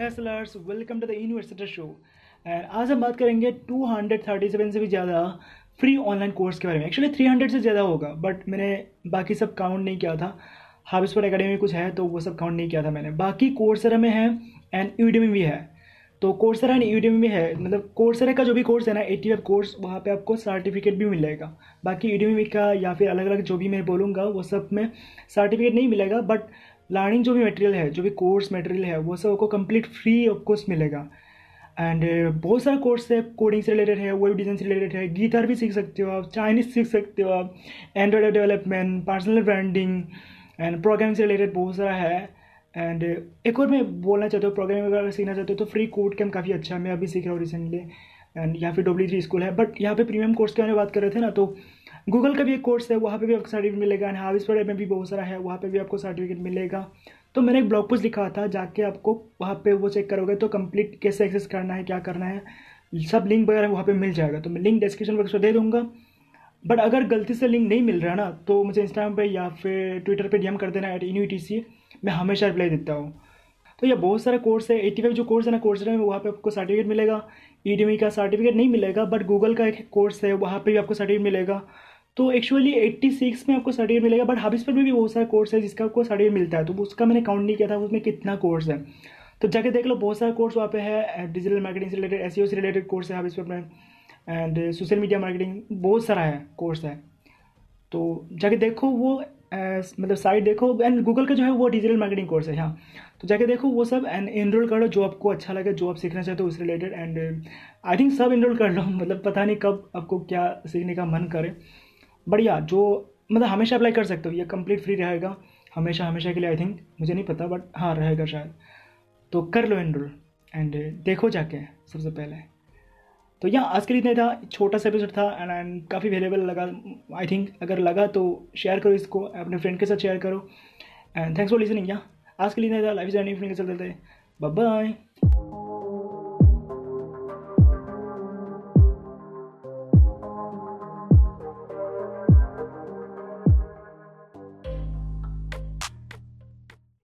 Hustlers welcome to the university show and आज हम बात करेंगे 237 से भी ज़्यादा फ्री ऑनलाइन कोर्स के बारे में। एक्चुअली 300 से ज़्यादा होगा बट मैंने बाकी सब काउंट नहीं किया था। हाबिस पर अकेडमी कुछ है तो वो सब काउंट नहीं किया था मैंने। बाकी कोर्सरा में है एंड यूडीमी भी है। तो कोर्सरा एंड यूडीमी भी है मतलब कोर्सरा का जो भी कोर्स है ना एटी एफ़ कोर्स वहाँ पे आपको सर्टिफिकेट भी मिलेगा बाकी यूडीमी का या फिर अलग अलग जो भी मैं बोलूँगा, वो सब में सर्टिफिकेट नहीं मिलेगा बट लर्निंग जो भी मटेरियल है जो भी कोर्स मटेरियल है वो सब आपको कंप्लीट फ्री ऑफ़ कोर्स मिलेगा। एंड uh, बहुत सारा कोर्स है कोडिंग से रिलेटेड है वेब डिज़ाइन से रिलेटेड है गिटार भी सीख सकते हो आप चाइनीज़ सीख सकते हो आप android development personal branding and programming से रिलेटेड बहुत सारा है। एंड uh, एक और मैं बोलना चाहता हूँ प्रोग्रामिंग वगैरह सीखना चाहते हो तो फ्री कोड कैम काफ़ी अच्छा है मैं अभी सीख रहा हूँ रिसेंटली एंड यहाँ पे डब्ल्यू थ्री स्कूल है। बट यहाँ पे प्रीमियम कोर्स के बारे में बात कर रहे थे ना तो गूगल का भी एक कोर्स है, वहाँ पे भी आपको सर्टिफिकेट मिलेगा। एंड हाविस पर में भी बहुत सारा है, वहाँ पे भी आपको सर्टिफिकेट मिलेगा। तो मैंने एक ब्लॉग पोस्ट लिखा था, जाके आपको वहाँ पे वो चेक करोगे तो कंप्लीट कैसे एक्सेस करना है, क्या करना है, सब लिंक वगैरह वहाँ पे मिल जाएगा। तो मैं लिंक डिस्क्रिप्शन बॉक्स में दे दूँगा। बट अगर गलती से लिंक नहीं मिल रहा ना तो मुझे इंस्टाग्राम पे या फिर ट्विटर पे डीएम कर देना एट इन मैं हमेशा रिप्लाई देता हूँ। तो ये बहुत सारा कोर्स है एटी जो कोर्स है ना कोर्स में वहाँ पे आपको सर्टिफिकेट मिलेगा ई का सर्टिफिकेट नहीं मिलेगा बट गूगल का एक कोर्स है, वहाँ पे भी आपको सर्टिफिकेट मिलेगा। तो एक्चुअली 86 में आपको सर्टिफिकेट मिलेगा बट हाबिस पर भी बहुत सारा कोर्स है जिसका आपको सर्टिफिकेट मिलता है तो उसका मैंने काउंट नहीं किया था, उसमें कितना कोर्स है। तो जाके देख लो, बहुत सारा कोर्स वहाँ पे है डिजिटल मार्केटिंग से रिलेटेड एस से रिलेटेड कोर्स है हाबिस पर में एंड सोशल मीडिया मार्केटिंग बहुत सारा है कोर्स है। तो जाके देखो, वो मतलब साइट देखो एंड गूगल का जो है वो डिजिटल मार्केटिंग कोर्स है हाँ। तो जाके देखो वो सब एंड इनरोल कर लो जो आपको अच्छा लगे, जो आप सीखना चाहते हो उससे रिलेटेड एंड आई थिंक सब इनरोल कर लो। मतलब पता नहीं कब आपको क्या सीखने का मन करे। बढ़िया जो मतलब हमेशा अप्लाई कर सकते हो, ये कंप्लीट फ्री रहेगा। हमेशा हमेशा के लिए आई थिंक मुझे नहीं पता बट हाँ रहेगा शायद। तो कर लो एनरोल एंड देखो जाके सबसे पहले। तो यहाँ आज के लिए इतना था। छोटा सा एपिसोड था एंड एंड काफ़ी वेलेबल लगा। आई थिंक अगर लगा तो शेयर करो इसको, अपने फ्रेंड के साथ शेयर करो। एंड थैंक्स फॉर लिसनिंग यहाँ आज के लिए इतना था। लाइफ जर्नी फ्रेंड के चलते थे बाय